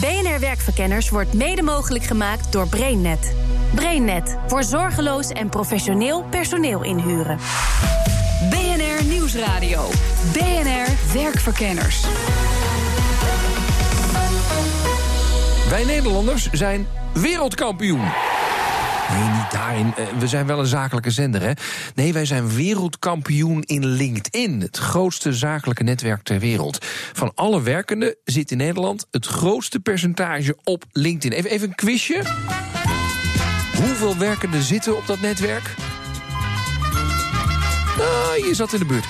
BNR Werkverkenners wordt mede mogelijk gemaakt door BrainNet. BrainNet voor zorgeloos en professioneel personeel inhuren. BNR Nieuwsradio. BNR Werkverkenners. Wij Nederlanders zijn wereldkampioen. Nee, niet daarin. Eh, We zijn wel een zakelijke zender, hè? Nee, wij zijn wereldkampioen in LinkedIn. Het grootste zakelijke netwerk ter wereld. Van alle werkenden zit in Nederland het grootste percentage op LinkedIn. Even, even een quizje. Hoeveel werkenden zitten op dat netwerk? Nou, je zat in de buurt.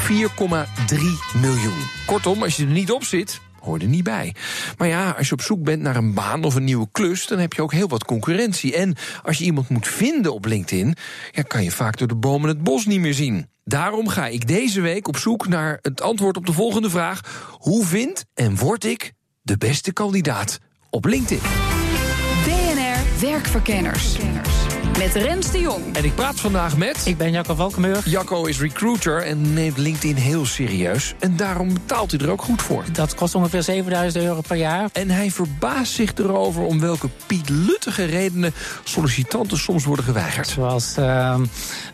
4,3 miljoen. Kortom, als je er niet op zit, hoor je er niet bij. Maar ja, als je op zoek bent naar een baan of een nieuwe klus, dan heb je ook heel wat concurrentie. En als je iemand moet vinden op LinkedIn, ja, kan je vaak door de bomen het bos niet meer zien. Daarom ga ik deze week op zoek naar het antwoord op de volgende vraag: hoe vind en word ik de beste kandidaat op LinkedIn? BNR Werkverkenners. Met Rens de Jong. En ik praat vandaag met. Ik ben Jacco Valkenburg. Jacco is recruiter en neemt LinkedIn heel serieus. En daarom betaalt hij er ook goed voor. Dat kost ongeveer 7000 euro per jaar. En hij verbaast zich erover om welke pietluttige redenen sollicitanten soms worden geweigerd. Zoals ehm,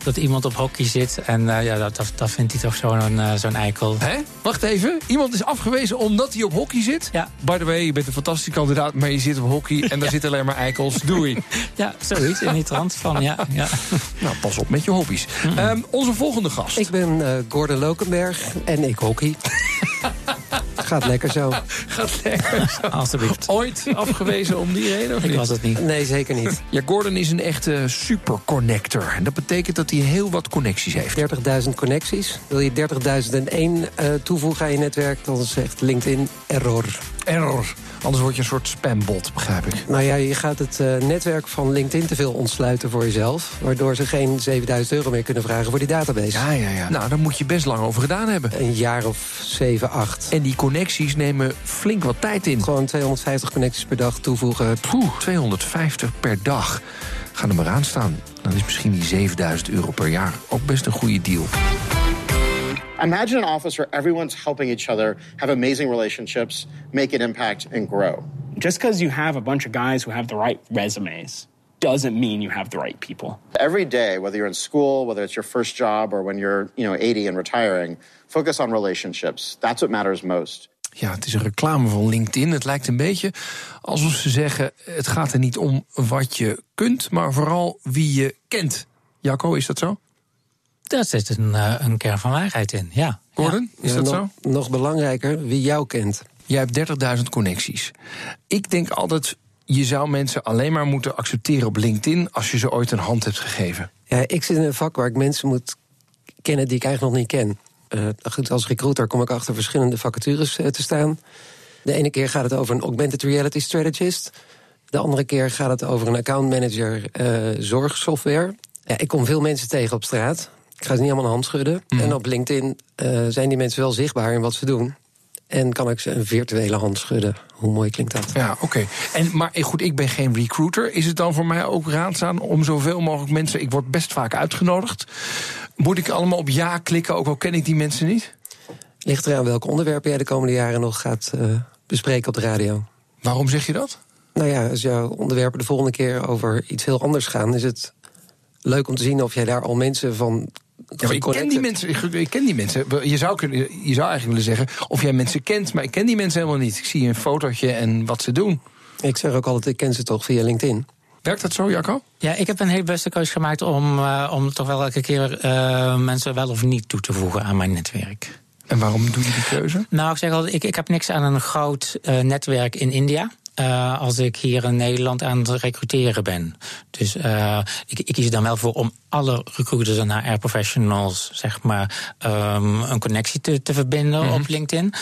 dat iemand op hockey zit en eh, ja, dat, dat, dat vindt hij toch zo'n eh, zo'n eikel. Hè? Wacht even. Iemand is afgewezen omdat hij op hockey zit? Ja. By the way, je bent een fantastische kandidaat, maar je zit op hockey en daar zitten alleen maar eikels. Doei. Ja, zoiets in die trant van, ja. ja. Nou, pas op met je hobby's. Ehm, onze volgende gast. Ik ben eh, Gordon Lokenberg en ik hockey. Gaat lekker zo. Gaat lekker. Alsjeblieft. Ooit afgewezen om die reden? Of Ik niet? was het niet. Nee, zeker niet. Ja, Gordon is een echte superconnector. En dat betekent dat hij heel wat connecties heeft. 30.000 connecties. Wil je 30.001 eh toevoegen aan je netwerk, dan zegt LinkedIn error. Error. Anders word je een soort spambot, begrijp ik. Nou ja, je gaat het eh, netwerk van LinkedIn te veel ontsluiten voor jezelf. Waardoor ze geen 7000 euro meer kunnen vragen voor die database. Ja, ja, ja. Nou, daar moet je best lang over gedaan hebben. Een jaar of 7, 8. En die connecties nemen flink wat tijd in. Gewoon 250 connecties per dag toevoegen. Poeh, 250 per dag. Ga er maar aan staan. Dan is misschien die 7000 euro per jaar ook best een goede deal. Imagine an office where everyone's helping each other, have amazing relationships, make an impact, and grow. Just because you have a bunch of guys who have the right resumes doesn't mean you have the right people. Every day, whether you're in school, whether it's your first job, or when you're you know 80 and retiring, focus on relationships. That's what matters most. Ja, het is een reclame van LinkedIn. Het lijkt een beetje alsof ze zeggen... het gaat er niet om wat je kunt, maar vooral wie je kent. Jacco, is dat zo? Daar zit een, eh, een kern van waarheid in, ja. Gordon, is Ja, dat nog, zo? Nog belangrijker, wie jou kent. Jij hebt 30.000 connecties. Ik denk altijd, je zou mensen alleen maar moeten accepteren op LinkedIn... als je ze ooit een hand hebt gegeven. Ja, ik zit in een vak waar ik mensen moet kennen die ik eigenlijk nog niet ken. Eh, goed, als recruiter kom ik achter verschillende vacatures eh, te staan. De ene keer gaat het over een augmented reality strategist. De andere keer gaat het over een account manager eh, zorgsoftware. Ja, ik kom veel mensen tegen op straat. Ik ga ze niet allemaal een hand schudden. En op LinkedIn eh, zijn die mensen wel zichtbaar in wat ze doen. En kan ik ze een virtuele hand schudden. Hoe mooi klinkt dat? Ja, oké. En Maar eh, goed, ik ben geen recruiter. Is het dan voor mij ook raadzaam om zoveel mogelijk mensen... ik word best vaak uitgenodigd. Moet ik allemaal op ja klikken, ook al ken ik die mensen niet? Ligt eraan welke onderwerpen jij de komende jaren nog gaat eh, bespreken op de radio. Waarom zeg je dat? Nou ja, als jouw onderwerpen de volgende keer over iets heel anders gaan, is het leuk om te zien of jij daar al mensen van. Ja, ik ken die mensen. Ik, ik ken die mensen. Je zou, kunnen, je zou eigenlijk willen zeggen of jij mensen kent, maar ik ken die mensen helemaal niet. Ik zie een fotootje en wat ze doen. Ik zeg ook altijd, ik ken ze toch via LinkedIn. Werkt dat zo, Jacco? Ja, ik heb een hele beste keuze gemaakt om, eh, om toch wel elke keer eh, mensen wel of niet toe te voegen aan mijn netwerk. En waarom doe je die keuze? Nou, ik zeg altijd, ik, ik heb niks aan een groot eh, netwerk in India. Eh, als ik hier in Nederland aan het recruteren ben. Dus eh, ik, ik kies er dan wel voor om alle recruiters en HR professionals, zeg maar, ehm, een connectie te, te verbinden op LinkedIn.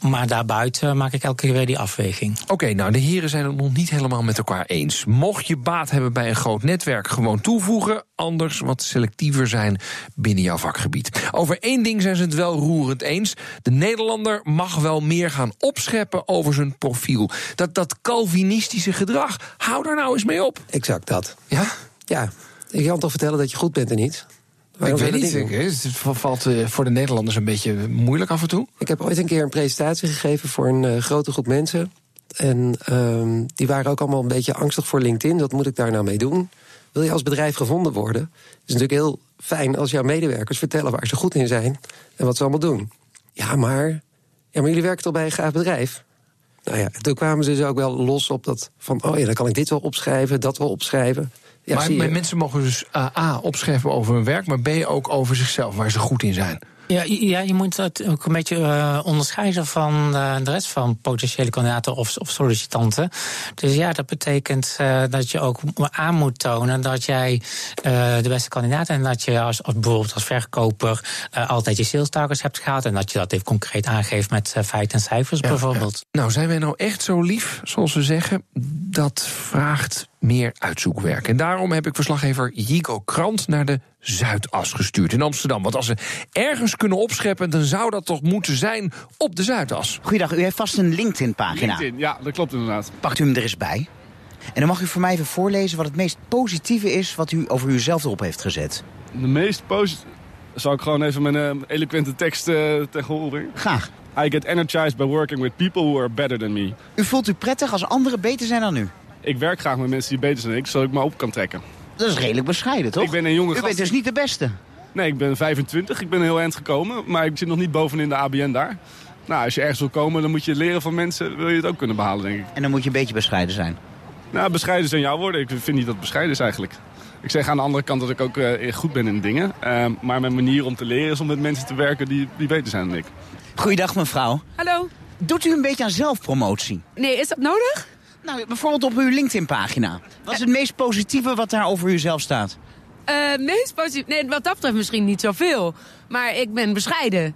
Maar daarbuiten maak ik elke keer weer die afweging. Oké, nou, de heren zijn het nog niet helemaal met elkaar eens. Mocht je baat hebben bij een groot netwerk, gewoon toevoegen. Anders wat selectiever zijn binnen jouw vakgebied. Over één ding zijn ze het wel roerend eens. De Nederlander mag wel meer gaan opscheppen over zijn profiel. Dat, dat Calvinistische gedrag, hou daar nou eens mee op. Exact dat. Ja? Ja, ik kan toch vertellen dat je goed bent en niet? Waarom ik weet niet. Ik, het valt eh, voor de Nederlanders een beetje moeilijk af en toe. Ik heb ooit een keer een presentatie gegeven voor een eh, grote groep mensen. En ehm, die waren ook allemaal een beetje angstig voor LinkedIn. Wat moet ik daar nou mee doen? Wil je als bedrijf gevonden worden? Het is natuurlijk heel fijn als jouw medewerkers vertellen waar ze goed in zijn en wat ze allemaal doen. Ja, maar, ja, maar jullie werken toch bij een gaaf bedrijf? Nou ja, toen kwamen ze dus ook wel los op dat van, oh ja, dan kan ik dit wel opschrijven, dat wel opschrijven. Ja, maar mensen mogen dus uh, A opschrijven over hun werk, maar B ook over zichzelf, waar ze goed in zijn. Ja, ja, je moet het ook een beetje uh, onderscheiden van uh, de rest van potentiële kandidaten of, of sollicitanten. Dus ja, dat betekent uh, dat je ook aan moet tonen dat jij de beste kandidaat bent. En dat je als, als bijvoorbeeld als verkoper altijd je sales targets hebt gehad. En dat je dat even concreet aangeeft met feiten en cijfers Ja, bijvoorbeeld. Nou, zijn wij nou echt zo lief, zoals we zeggen? Dat vraagt meer uitzoekwerk. En daarom heb ik verslaggever Jigo Krant naar de Zuidas gestuurd in Amsterdam. Want als ze ergens kunnen opscheppen, dan zou dat toch moeten zijn op de Zuidas. Goeiedag, u heeft vast een LinkedIn-pagina. LinkedIn, ja, dat klopt inderdaad. Pakt u hem er eens bij. En dan mag u voor mij even voorlezen wat het meest positieve is... wat u over uzelf erop heeft gezet. De meest positieve... Zal ik gewoon even mijn uh, eloquente tekst uh, tegen horen brengen? Graag. I get energized by working with people who are better than me. U voelt u prettig als anderen beter zijn dan u? Ik werk graag met mensen die beter zijn dan ik, zodat ik me op kan trekken. Dat is redelijk bescheiden, toch? Ik ben een jonge U gast. bent dus niet de beste. Nee, ik ben 25. Ik ben heel eind gekomen, maar ik zit nog niet bovenin de ABN daar. Nou, als je ergens wil komen, dan moet je leren van mensen. Wil je het ook kunnen behalen, denk ik. En dan moet je een beetje bescheiden zijn. Nou, bescheiden zijn jouw woorden. Ik vind niet dat het bescheiden is eigenlijk. Ik zeg aan de andere kant dat ik ook uh, goed ben in dingen. Uh, maar mijn manier om te leren is om met mensen te werken die, die beter zijn dan ik. Goeiedag, mevrouw. Hallo. Doet u een beetje aan zelfpromotie? Nee, is dat nodig? Nou, bijvoorbeeld op uw LinkedIn-pagina. Wat is het meest positieve wat daar over uzelf staat? Uh, meest positief? Nee, wat dat betreft misschien niet zoveel. Maar ik ben bescheiden.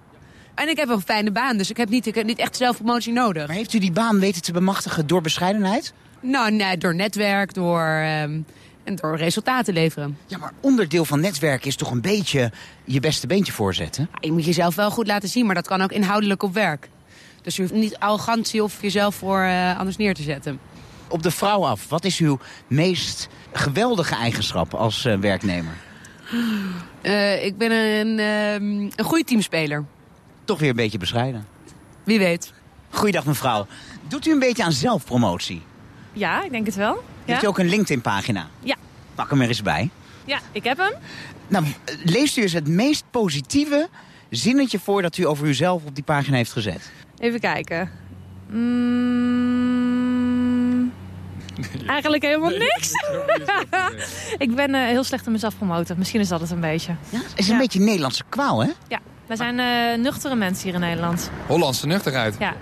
En ik heb een fijne baan, dus ik heb niet, ik heb niet echt zelfpromotie nodig. Maar heeft u die baan weten te bemachtigen door bescheidenheid? Nou, nee, door netwerk, door, um, en door resultaten leveren. Ja, maar onderdeel van netwerken is toch een beetje je beste beentje voorzetten? Je moet jezelf wel goed laten zien, maar dat kan ook inhoudelijk op werk. Dus je hoeft niet arrogantie of jezelf voor uh, anders neer te zetten. Op de vrouw af, wat is uw meest geweldige eigenschap als uh, werknemer? Uh, ik ben een, um, een goede teamspeler. Toch weer een beetje bescheiden. Wie weet. Goeiedag mevrouw. Doet u een beetje aan zelfpromotie? Ja, ik denk het wel. Heeft ja? u ook een LinkedIn-pagina? Ja. Pak hem er eens bij. Ja, ik heb hem. Nou, leest u eens het meest positieve zinnetje voor dat u over uzelf op die pagina heeft gezet. Even kijken. Mm, eigenlijk helemaal niks. ik ben uh, heel slecht in mezelf promoten. Misschien is dat het een beetje. Ja, het is een ja. beetje een Nederlandse kwaal, hè? Ja, wij zijn uh, nuchtere mensen hier in Nederland. Hollandse nuchterheid. Ja.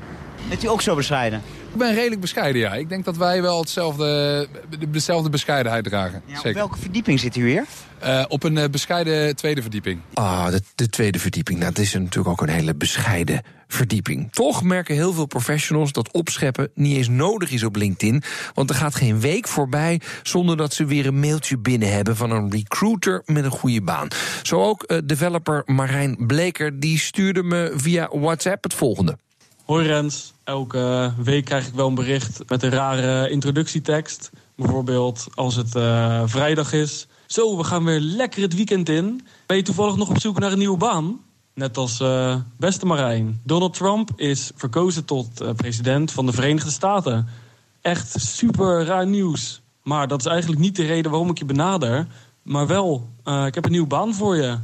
Bent u ook zo bescheiden? Ik ben redelijk bescheiden, ja. Ik denk dat wij wel hetzelfde, dezelfde bescheidenheid dragen. Ja, Zeker. Op welke verdieping zit u hier? Uh, op een uh, bescheiden tweede verdieping. Ah, de, de, tweede verdieping. Nou, dat is natuurlijk ook een hele bescheiden verdieping. Toch merken heel veel professionals dat opscheppen niet eens nodig is op LinkedIn. Want er gaat geen week voorbij zonder dat ze weer een mailtje binnen hebben van een recruiter met een goede baan. Zo ook uh, developer Marijn Bleker, die stuurde me via WhatsApp het volgende. Hoi Rens, elke week krijg ik wel een bericht met een rare introductietekst. Bijvoorbeeld als het uh, vrijdag is. Zo, we gaan weer lekker het weekend in. Ben je toevallig nog op zoek naar een nieuwe baan? Net als uh, beste Marijn. Donald Trump is verkozen tot uh, president van de Verenigde Staten. Echt super raar nieuws. Maar dat is eigenlijk niet de reden waarom ik je benader. Maar wel, ik heb een nieuwe baan voor je.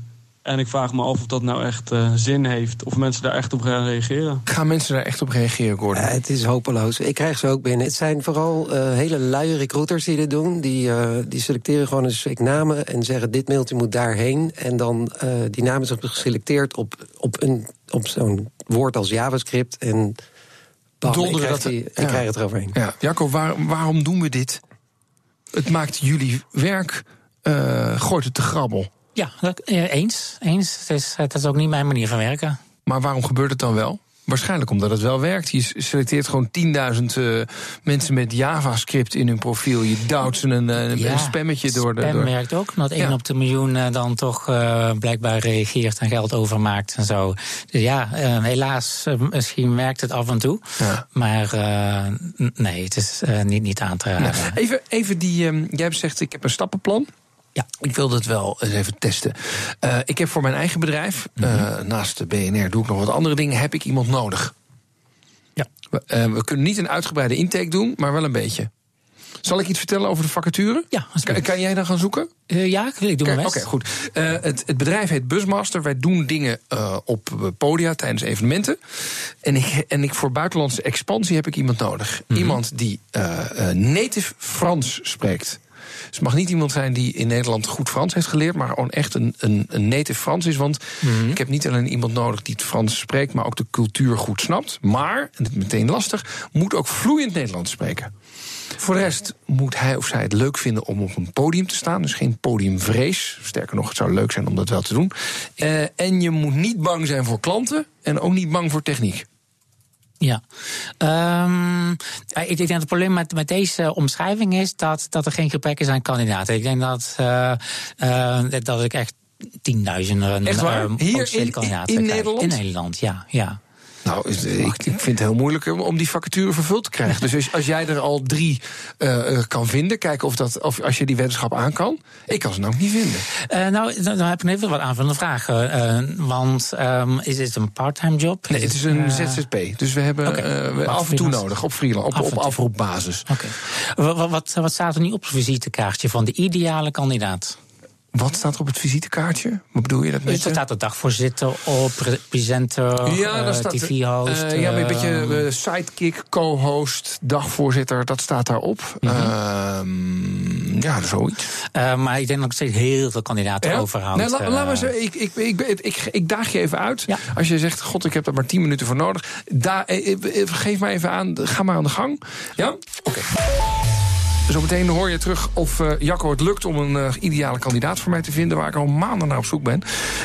En ik vraag me af of dat nou echt uh, zin heeft. Of mensen daar echt op gaan reageren. Gaan mensen daar echt op reageren, Gordon? Ja, het is hopeloos. Ik krijg ze ook binnen. Het zijn vooral uh, hele luie recruiters die dit doen. Die, uh, die selecteren gewoon een week namen en zeggen... dit mailtje moet daarheen. En dan die namen zijn geselecteerd op, op, een, op zo'n woord als JavaScript. En bam, ik, krijg, dat, die, ja. ik krijg het eroverheen. Ja. Jacco, waar, waarom doen we dit? Het maakt jullie werk... gooit het te grabbel. Ja, eens. eens. Het, is, is ook niet mijn manier van werken. Maar waarom gebeurt het dan wel? Waarschijnlijk omdat het wel werkt. Je selecteert gewoon 10.000 uh, mensen met JavaScript in hun profiel. Je duwt ze een, ja, een spammetje door de. Spam door... werkt ook, 1 ja. op de miljoen uh, dan toch blijkbaar reageert en geld overmaakt en zo. Dus ja, helaas, misschien werkt het af en toe. Ja. Maar nee, het is niet, niet aan te raden. Even, even die. Um, jij hebt gezegd, ik heb een stappenplan. Ja, ik wil dat wel eens even testen. Uh, ik heb voor mijn eigen bedrijf, mm -hmm. uh, naast de BNR doe ik nog wat andere dingen, heb ik iemand nodig. We, eh, we kunnen niet een uitgebreide intake doen, maar wel een beetje. Zal ik iets vertellen over de vacature? Ja, kan, kan jij dan gaan zoeken? Ja, ik doe mijn Oké, best. goed. Uh, het, het, bedrijf heet Busmaster. Wij doen dingen op podia tijdens evenementen. En, ik, en ik, voor buitenlandse expansie heb ik iemand nodig. Mhm. Mm -hmm. Iemand die native Frans spreekt. Dus het mag niet iemand zijn die in Nederland goed Frans heeft geleerd, maar gewoon echt een, een, een native Frans is. Want mm -hmm. ik heb niet alleen iemand nodig die het Frans spreekt, maar ook de cultuur goed snapt. Maar, en het is meteen lastig, moet ook vloeiend Nederlands spreken. Voor de rest moet hij of zij het leuk vinden om op een podium te staan. Dus geen podiumvrees. Sterker nog, het zou leuk zijn om dat wel te doen. Uh, en je moet niet bang zijn voor klanten en ook niet bang voor techniek. Ja, um, ik denk dat het probleem met, met deze omschrijving is dat, dat er geen gebrek is aan kandidaten. Ik denk dat, uh, uh, dat ik echt tienduizenden echt waar? Hier in, kandidaten in. Nederland? In Nederland, ja. ja. Nou, ik, ik vind het heel moeilijk om die vacature vervuld te krijgen. Dus als, als jij er al drie uh, kan vinden, kijken of, dat, of als je die wetenschap aan kan. Ik kan ze nou ook niet vinden. Uh, nou, dan heb ik even wat aanvullende vragen. Uh, want um, is het een part-time job? Nee, het is een ZZP. Dus we hebben okay. af en toe nodig op freelance, op, op afroepbasis. Oké. Okay. Wat, wat, wat staat er nu op het visitekaartje van de ideale kandidaat? Wat staat er op het visitekaartje? Wat bedoel je dat met? Er staat de dagvoorzitter op, presenter, ja, uh, TV-host. Uh, ja, een beetje uh, sidekick, co-host, dagvoorzitter, dat staat daarop. Mm -hmm. ja, zoiets. maar ik denk dat ik steeds heel veel kandidaten ja? overhoud. Nee, la, laat maar zo, ik, ik, ik, ik, daag je even uit. Ja. Als je zegt, god, ik heb daar maar tien minuten voor nodig. Da, geef maar even aan, ga maar aan de gang. Ja? Oké. Okay. Zometeen hoor je terug of uh, Jacco het lukt om een uh, ideale kandidaat voor mij te vinden... waar ik al maanden naar op zoek ben.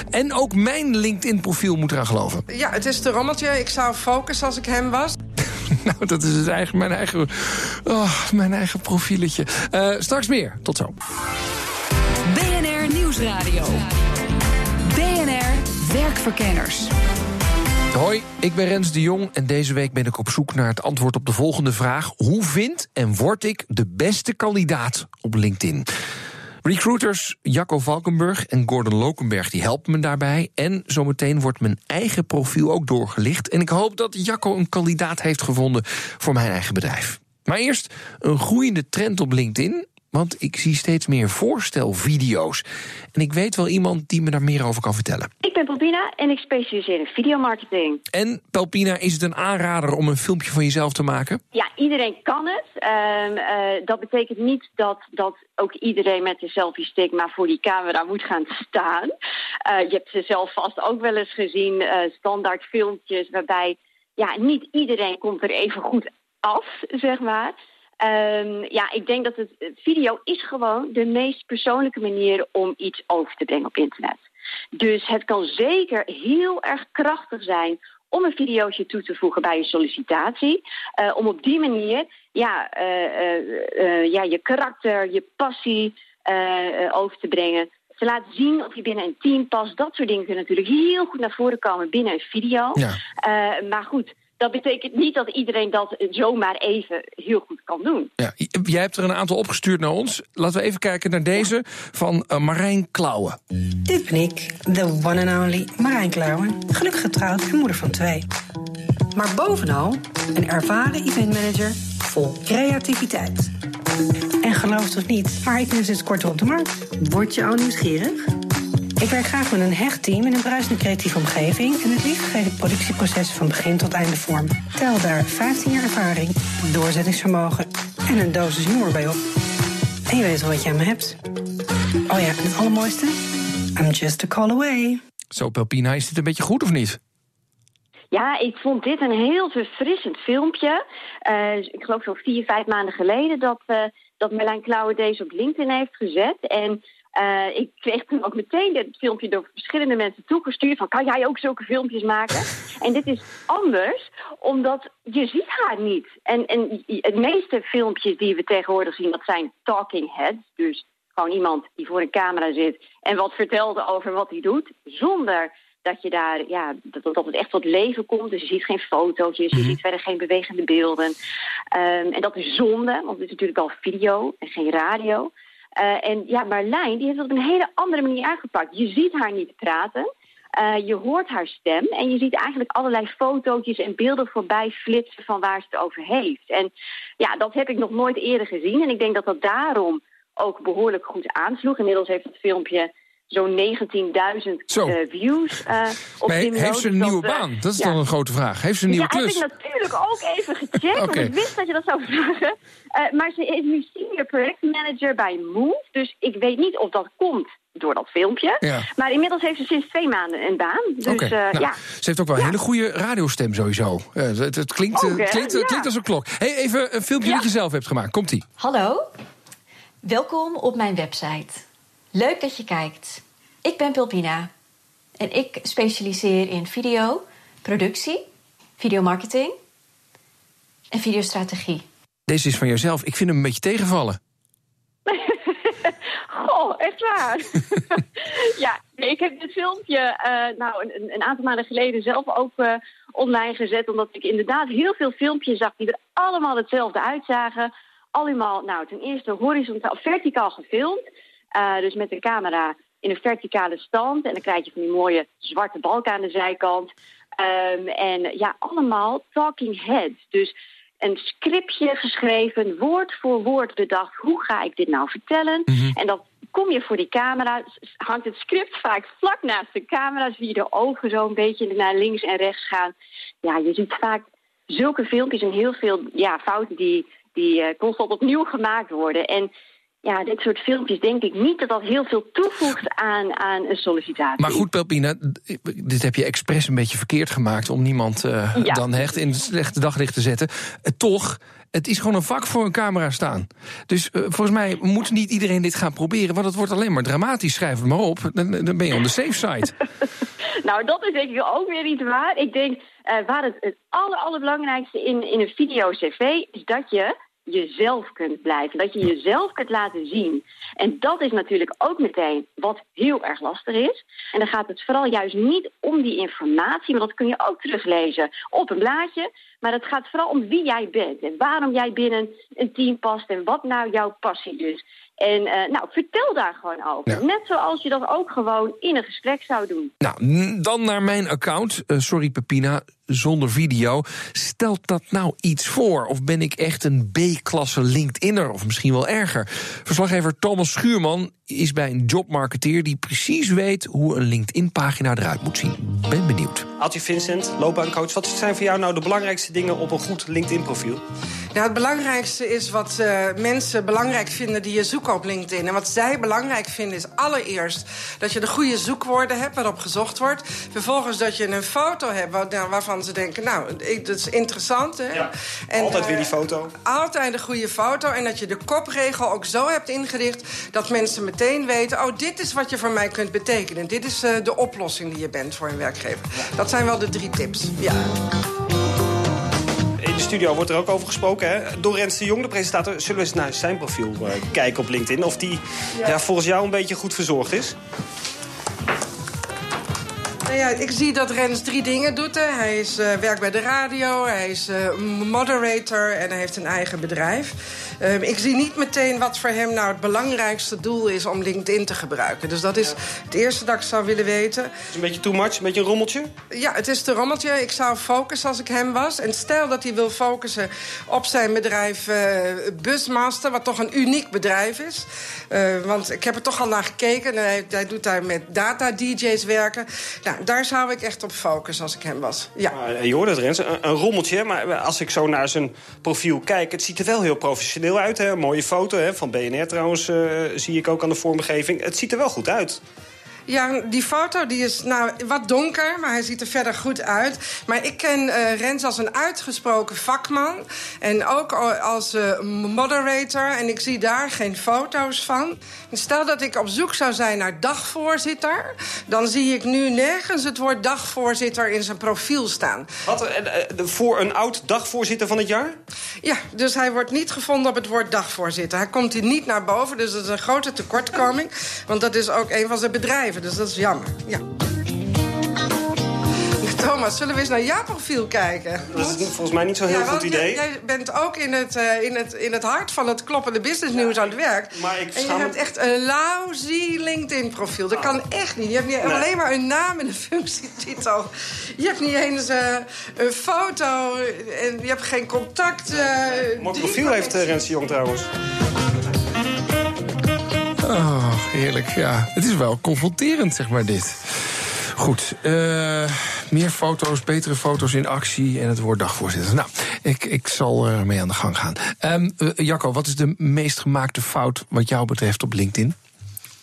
En ook mijn LinkedIn-profiel moet eraan geloven. Ja, het is de rommeltje. Ik zou focussen als ik hem was. nou, dat is het eigen, mijn, eigen, oh, mijn eigen profieletje. Uh, straks meer. Tot zo. BNR Nieuwsradio. BNR Werkverkenners. Hoi, ik ben Rens de Jong en deze week ben ik op zoek naar het antwoord op de volgende vraag. Hoe vind en word ik de beste kandidaat op LinkedIn? Recruiters Jacco Valkenburg en Gordon Lokenberg die helpen me daarbij. En zometeen wordt mijn eigen profiel ook doorgelicht. En ik hoop dat Jacco een kandidaat heeft gevonden voor mijn eigen bedrijf. Maar eerst een groeiende trend op LinkedIn. Want ik zie steeds meer voorstelvideo's. En ik weet wel iemand die me daar meer over kan vertellen. Ik ben Pelpina en ik specialiseer in videomarketing. En Pelpina, is het een aanrader om een filmpje van jezelf te maken? Ja, iedereen kan het. Uh, uh, dat betekent niet dat, dat ook iedereen met een selfie stick maar voor die camera moet gaan staan. Uh, je hebt ze zelf vast ook wel eens gezien, standaard filmpjes waarbij ja, niet iedereen komt er even goed af, zeg maar. Um, ja, ik denk dat het, video is gewoon de meest persoonlijke manier om iets over te brengen op internet. Dus het kan zeker heel erg krachtig zijn om een videootje toe te voegen bij je sollicitatie. Uh, om op die manier ja, uh, uh, ja, je karakter, je passie over te brengen. Te laten zien of je binnen een team past. Dat soort dingen kunnen natuurlijk heel goed naar voren komen binnen een video. Ja. maar goed, dat betekent niet dat iedereen dat zomaar even heel goed kan doen. Ja, jij hebt er een aantal opgestuurd naar ons. Laten we even kijken naar deze ja. van uh, Marijn Klauwen. Dit ben ik, de one and only Marijn Klauwen. Gelukkig getrouwd en moeder van twee. Maar bovenal een ervaren eventmanager vol creativiteit. En geloof het of niet, maar ik ben sinds kort op de markt. Word je al nieuwsgierig? Ik werk graag met een hecht team in een bruisende creatieve omgeving... en het liefst geef ik productieprocessen van begin tot einde vorm. Tel daar 15 jaar ervaring, doorzettingsvermogen en een dosis humor bij op. En je weet wel wat je aan me hebt. Oh ja, en het allermooiste? I'm just a call away. Zo, Pelpina, is dit een beetje goed of niet? Ja, ik vond dit een heel verfrissend filmpje. Uh, ik geloof zo vier, vijf maanden geleden dat, uh, dat Merlijn Klauwen deze op LinkedIn heeft gezet. En uh, ik kreeg toen ook meteen dit filmpje door verschillende mensen toegestuurd. Van, kan jij ook zulke filmpjes maken? en dit is anders, omdat je ziet haar niet. En, en het meeste filmpjes die we tegenwoordig zien, dat zijn talking heads. Dus gewoon iemand die voor een camera zit en wat vertelt over wat hij doet. Zonder dat je daar, ja, dat, dat het echt tot leven komt. Dus je ziet geen fotootjes, je ziet verder geen bewegende beelden. Um, en dat is zonde, want het is natuurlijk al video en geen radio. Uh, en ja, Marlijn die heeft het op een hele andere manier aangepakt. Je ziet haar niet praten. Eh, je hoort haar stem en je ziet eigenlijk allerlei fotootjes en beelden voorbij flitsen van waar ze het over heeft. En ja, dat heb ik nog nooit eerder gezien. En ik denk dat dat daarom ook behoorlijk goed aansloeg. Inmiddels heeft het filmpje zo'n 19.000 Zo. eh, views eh, op Maar Vimeo. heeft ze een Dus nieuwe dat, eh, baan? Dat is ja. dan een grote vraag. Heeft ze een nieuwe ja, klus? heb ik natuurlijk ook even gecheckt, Oké. want ik wist dat je dat zou vragen. Eh, maar ze is nu senior projectmanager bij Move, dus ik weet niet of dat komt door dat filmpje. Ja. Maar inmiddels heeft ze sinds twee maanden een baan. Dus eh, nou, ja. Ze heeft ook wel een hele goede radiostem sowieso. Eh, het, het klinkt, Ja. klinkt als een klok. Hey, even een filmpje dat je zelf hebt gemaakt. Komt-ie. Hallo, welkom op mijn website. Leuk dat je kijkt. Ik ben Pulpina en ik specialiseer in video, productie, videomarketing en videostrategie. Deze is van jezelf. Ik vind hem een beetje tegenvallen. Goh, echt waar? ja, nee, ik heb dit filmpje eh, nou, een, een aantal maanden geleden zelf ook eh, online gezet. Omdat ik inderdaad heel veel filmpjes zag die er allemaal hetzelfde uitzagen. Allemaal, nou, ten eerste horizontaal, verticaal gefilmd. Eh, dus met de camera in een verticale stand. En dan krijg je van die mooie zwarte balken aan de zijkant. Ehm, en ja, allemaal talking heads. Dus een scriptje geschreven, woord voor woord bedacht. Hoe ga ik dit nou vertellen? En dan kom je voor die camera, hangt het script vaak vlak naast de camera. Zie je de ogen zo een beetje naar links en rechts gaan. Ja, je ziet vaak zulke filmpjes en heel veel ja, fouten die, die eh, constant opnieuw gemaakt worden. En ja, dit soort filmpjes denk ik niet dat dat heel veel toevoegt aan, aan een sollicitatie. Maar goed, Pelpina, dit heb je expres een beetje verkeerd gemaakt... om niemand eh, Ja. dan echt in het slechte daglicht te zetten. Eh, toch, het is gewoon een vak voor een camera staan. Dus eh, volgens mij moet niet iedereen dit gaan proberen... want het wordt alleen maar dramatisch. Schrijf het maar op, dan, dan ben je on de safe side. Nou, dat is denk ik ook weer niet waar. Ik denk, waar het, het aller, allerbelangrijkste in, in een video-cv is dat je jezelf kunt blijven. Dat je jezelf kunt laten zien. En dat is natuurlijk ook meteen wat heel erg lastig is. En dan gaat het vooral juist niet om die informatie, maar dat kun je ook teruglezen op een blaadje. Maar het gaat vooral om wie jij bent en waarom jij binnen een team past en wat nou jouw passie is. En eh, nou, vertel daar gewoon over. Net zoals je dat ook gewoon in een gesprek zou doen. Nou, dan naar mijn account. Eh, sorry, Pepina, zonder video. Stelt dat nou iets voor? Of ben ik echt een B-klasse LinkedInner? Of misschien wel erger? Verslaggever Thomas Schuurman is bij een jobmarketeer... die precies weet hoe een LinkedIn-pagina eruit moet zien. Ben benieuwd. Altje Vincent, loopbaancoach. Wat zijn voor jou nou de belangrijkste dingen op een goed LinkedIn-profiel? Nou, het belangrijkste is wat eh, mensen belangrijk vinden die je zoeken op LinkedIn. En wat zij belangrijk vinden is allereerst dat je de goede zoekwoorden hebt waarop gezocht wordt. Vervolgens dat je een foto hebt nou, waarvan ze denken, nou, ik- dat is interessant. Hè? En, Altijd weer eh, die foto. Altijd een goede foto. En dat je de kopregel ook zo hebt ingericht dat mensen meteen weten: oh, dit is wat je voor mij kunt betekenen. Dit is eh, de oplossing die je bent voor een werkgever. Dat zijn wel de drie tips. Ja. In de studio wordt er ook over gesproken. Hè? Door Rens de Jong, de presentator. Zullen we eens naar zijn profiel eh, kijken op LinkedIn? Of die ja. volgens jou een beetje goed verzorgd is? Ja, ik zie dat Rens drie dingen doet. Hè. Hij is, eh, werkt bij de radio, hij is eh, moderator en hij heeft een eigen bedrijf. Ehm, ik zie niet meteen wat voor hem nou het belangrijkste doel is om LinkedIn te gebruiken. Dus dat is het eerste dat ik zou willen weten. Is een beetje too much, een beetje een rommeltje? Ja, het is te rommeltje. Ik zou focussen als ik hem was. En stel dat hij wil focussen op zijn bedrijf eh, Busmaster... wat toch een uniek bedrijf is. Want ik heb er toch al naar gekeken. En hij, hij doet daar met data-dj's werken. Nou, daar zou ik echt op focussen als ik hem was. Ja. Uh, je hoort het, Rens, een, rommeltje. Maar als ik zo naar zijn profiel kijk... het ziet er wel heel professioneel uit. Hè? Mooie foto hè? van BNR trouwens, uh, zie ik ook aan de vormgeving. Het ziet er wel goed uit. Ja, die foto die is nou wat donker, maar hij ziet er verder goed uit. Maar ik ken uh, Rens als een uitgesproken vakman. En ook als uh, moderator. En ik zie daar geen foto's van. Stel dat ik op zoek zou zijn naar dagvoorzitter... dan zie ik nu nergens het woord dagvoorzitter in zijn profiel staan. Wat, uh, voor een oud dagvoorzitter van het jaar? Ja, dus hij wordt niet gevonden op het woord dagvoorzitter. Hij komt hier niet naar boven, dus dat is een grote tekortkoming. want dat is ook een van zijn bedrijven, dus dat is jammer. Ja. Thomas, zullen we eens naar jouw profiel kijken? Dat is volgens mij niet zo'n heel Ja, goed idee. Jij, jij bent ook in het, eh, in, het, in het hart van het kloppende businessnieuws aan het werk. Maar ik en je me- hebt echt een lousy LinkedIn-profiel. Dat kan echt niet. Je hebt niet, Nee. alleen maar een naam en een functietitel. Je hebt niet eens eh, een foto en je hebt geen contact. eh, Mooi profiel heeft uh, Rens de Jong trouwens. Oh, heerlijk. Ja, het is wel confronterend, zeg maar, dit. Goed, eh, meer foto's, betere foto's in actie en het woord dagvoorzitter. Nou, ik, ik zal ermee aan de gang gaan. Ehm eh, Jacco, wat is de meest gemaakte fout wat jou betreft op LinkedIn?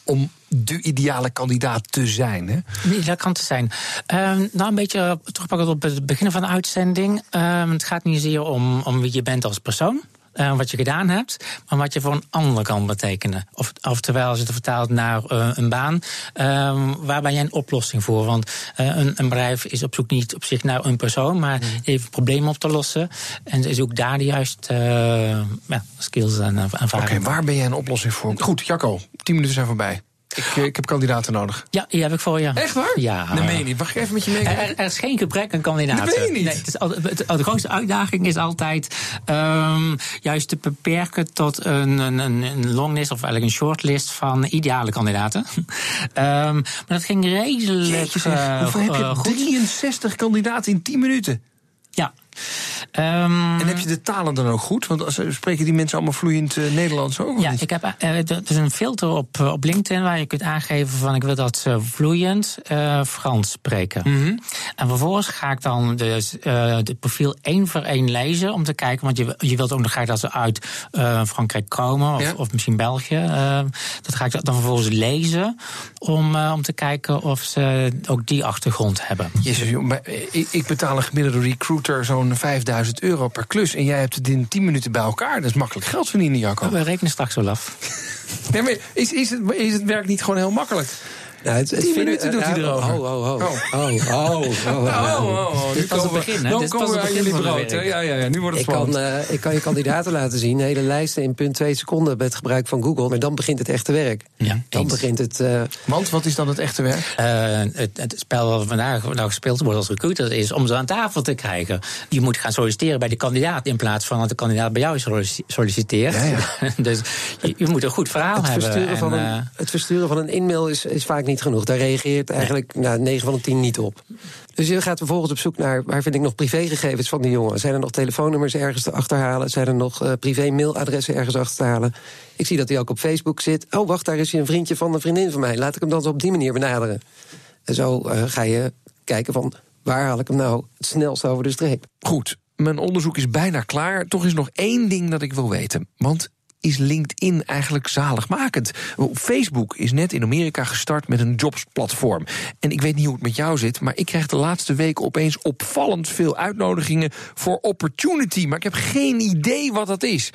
Om de ideale kandidaat te zijn, hè? Dat kan te zijn. Ehm, nou, een beetje terugpakken op het begin van de uitzending. Ehm, het gaat niet zozeer om, om wie je bent als persoon. Eh, wat je gedaan hebt, maar wat je voor een ander kan betekenen. Of, oftewel, als je het vertaalt naar eh, een baan, ehm, waar ben jij een oplossing voor? Want eh, een, een bedrijf is op zoek niet op zich naar een persoon, maar heeft een probleem op te lossen. En is ook daar de juiste ja, skills en Oké, ervaring. waar ben jij een oplossing voor? Goed, Jacco, tien minuten zijn voorbij. Ik, eh, ik heb kandidaten nodig. Ja, die heb ik voor je. Echt waar? Ja. Dat meen je niet. Mag ik even met je meekijken? er- er is geen gebrek aan kandidaten. Dat meen je niet. Nee, het is al, het- de grootste uitdaging is altijd ehm, juist te beperken tot een, een, een longlist of eigenlijk een shortlist van ideale kandidaten. Ehm, maar dat ging redelijk Jeetje zeg, eh, hoeveel heb je? eh, goed. 63 kandidaten in 10 minuten. Ja. Ehm, En heb je de talen dan ook goed? Want als, spreken die mensen allemaal vloeiend eh, Nederlands ook? Ja, niet? ik heb, eh, er is een filter op, eh, op LinkedIn waar je kunt aangeven van ik wil dat ze vloeiend eh, Frans spreken. Mhm. En vervolgens ga ik dan dus, eh het profiel één voor één lezen om te kijken, want je, je wilt ook nog graag dat ze uit eh, Frankrijk komen of, Ja. of misschien België. eh, dat ga ik dan vervolgens lezen om, eh, om te kijken of ze ook die achtergrond hebben. Jezus, joh, maar ik, ik betaal een gemiddelde recruiter zo'n 5000 euro per klus. En jij hebt het in 10 minuten bij elkaar. Dat is makkelijk geld verdienen, Jacco. We rekenen straks wel af. Nee, maar is, is, het, is het werk niet gewoon heel makkelijk? Ja, het, 10 minuten doet hij erover. Oh, oh, oh. Oh. Oh, oh, oh, oh, oh. Dit was het begin, hè? Dan komen we het aan jullie brood. Ja, ja, ja, nu wordt het Ik kan, spannend. eh, ik kan je kandidaten laten zien, hele lijsten in punt 2 seconden met gebruik van Google. Maar dan begint het echte werk. Ja, Dan eens. begint het. eh, Want wat is dan het echte werk? Eh, het, het spel wat vandaag nou gespeeld wordt als recruiter is om ze aan tafel te krijgen. Je moet gaan solliciteren bij de kandidaat in plaats van dat de kandidaat bij jou sollici- solliciteert. Ja, dus je, je moet een goed verhaal het, hebben. versturen van en, een, het versturen van een e-mail is, is vaak niet genoeg. Daar reageert eigenlijk nou, 9 van de 10 niet op. Dus je gaat vervolgens op zoek naar waar vind ik nog privégegevens van die jongen. Zijn er nog telefoonnummers ergens te achterhalen? Zijn er nog eh, privé-mailadressen ergens achter te halen? Ik zie dat hij ook op Facebook zit. Oh, wacht, daar is hij een vriendje van een vriendin van mij. Laat ik hem dan op die manier benaderen. En zo eh, ga je kijken van waar haal ik hem nou het snelst over de streep. Goed, mijn onderzoek is bijna klaar. Toch is nog één ding dat ik wil weten. Want is LinkedIn eigenlijk zaligmakend? Facebook is net in Amerika gestart met een jobsplatform. En ik weet niet hoe het met jou zit, maar ik krijg de laatste weken opeens opvallend veel uitnodigingen voor opportunity. Maar ik heb geen idee wat dat is.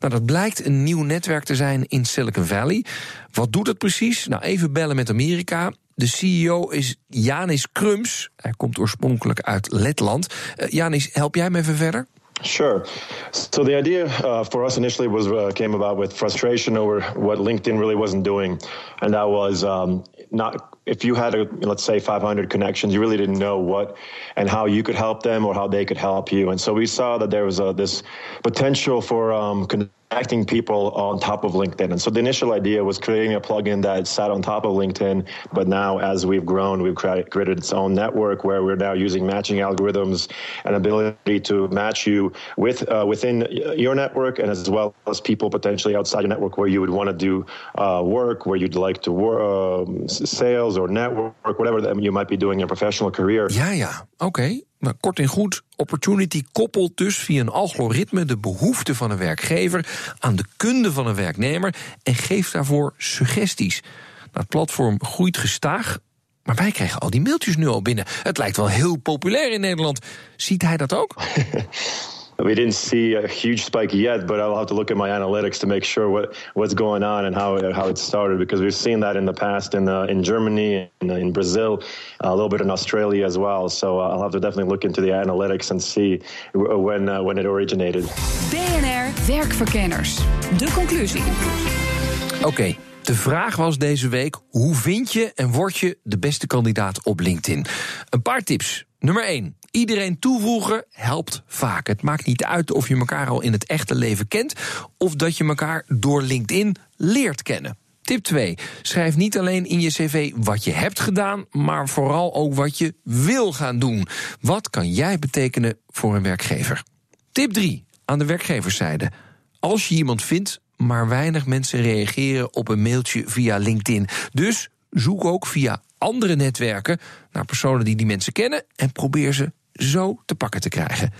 Nou, dat blijkt een nieuw netwerk te zijn in Silicon Valley. Wat doet het precies? Nou, even bellen met Amerika. De CEO is Janis Krums. Hij komt oorspronkelijk uit Letland. Uh, Janis, help jij me even verder? Sure. So the idea uh, for us initially was uh, came about with frustration over what LinkedIn really wasn't doing, and that was um, not if you had a let's say 500 connections, you really didn't know what and how you could help them or how they could help you, and so we saw that there was uh, this potential for um, connecting people on top of LinkedIn. And so the initial idea was creating a plugin that sat on top of LinkedIn, but now as we've grown, we've created its own network where we're now using matching algorithms and ability to match you with uh, within your network and as well as people potentially outside your network where you would want to do uh, work, where you'd like to work, um, sales or network, whatever that you might be doing in a professional career. Ja, ja, oké. Okay. Maar kort en goed, opportunity koppelt dus via een algoritme de behoefte van een werkgever aan de kunde van een werknemer en geeft daarvoor suggesties. Nou, het platform groeit gestaag, maar wij krijgen al die mailtjes nu al binnen. Het lijkt wel heel populair in Nederland. Ziet hij dat ook? We didn't see a huge spike yet, but I'll have to look at my analytics to make sure what, what's going on and how how it started because we've seen that in the past in uh, in Germany, in, in Brazil, a little bit in Australia as well. So uh, I'll have to definitely look into the analytics and see when uh, when it originated. BNR Werkverkenners. De conclusie. Oké, okay, De vraag was deze week: hoe vind je en word je de beste kandidaat op LinkedIn? Een paar tips. Nummer 1. Iedereen toevoegen helpt vaak. Het maakt niet uit of je elkaar al in het echte leven kent of dat je elkaar door LinkedIn leert kennen. Tip 2. Schrijf niet alleen in je cv wat je hebt gedaan, maar vooral ook wat je wil gaan doen. Wat kan jij betekenen voor een werkgever? Tip 3. Aan de werkgeverszijde. Als je iemand vindt, maar weinig mensen reageren op een mailtje via LinkedIn. Dus zoek ook via andere netwerken naar personen die die mensen kennen en probeer ze zo te pakken te krijgen.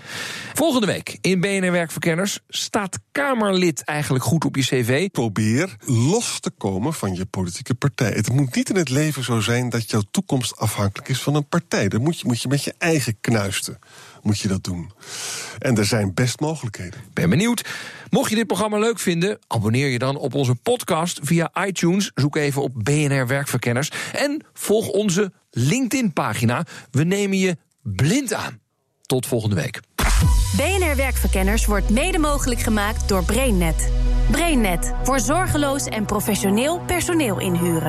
Volgende week in BNR Werkverkenners staat Kamerlid eigenlijk goed op je cv. Probeer los te komen van je politieke partij. Het moet niet in het leven zo zijn dat jouw toekomst afhankelijk is van een partij. Dan moet je, moet je met je eigen knuisten moet je dat doen. En er zijn best mogelijkheden. Ben benieuwd. Mocht je dit programma leuk vinden, abonneer je dan op onze podcast via iTunes. Zoek even op BNR Werkverkenners. En volg onze LinkedIn-pagina. We nemen je blind aan. Tot volgende week. BNR Werkverkenners wordt mede mogelijk gemaakt door BrainNet. BrainNet voor zorgeloos en professioneel personeel inhuren.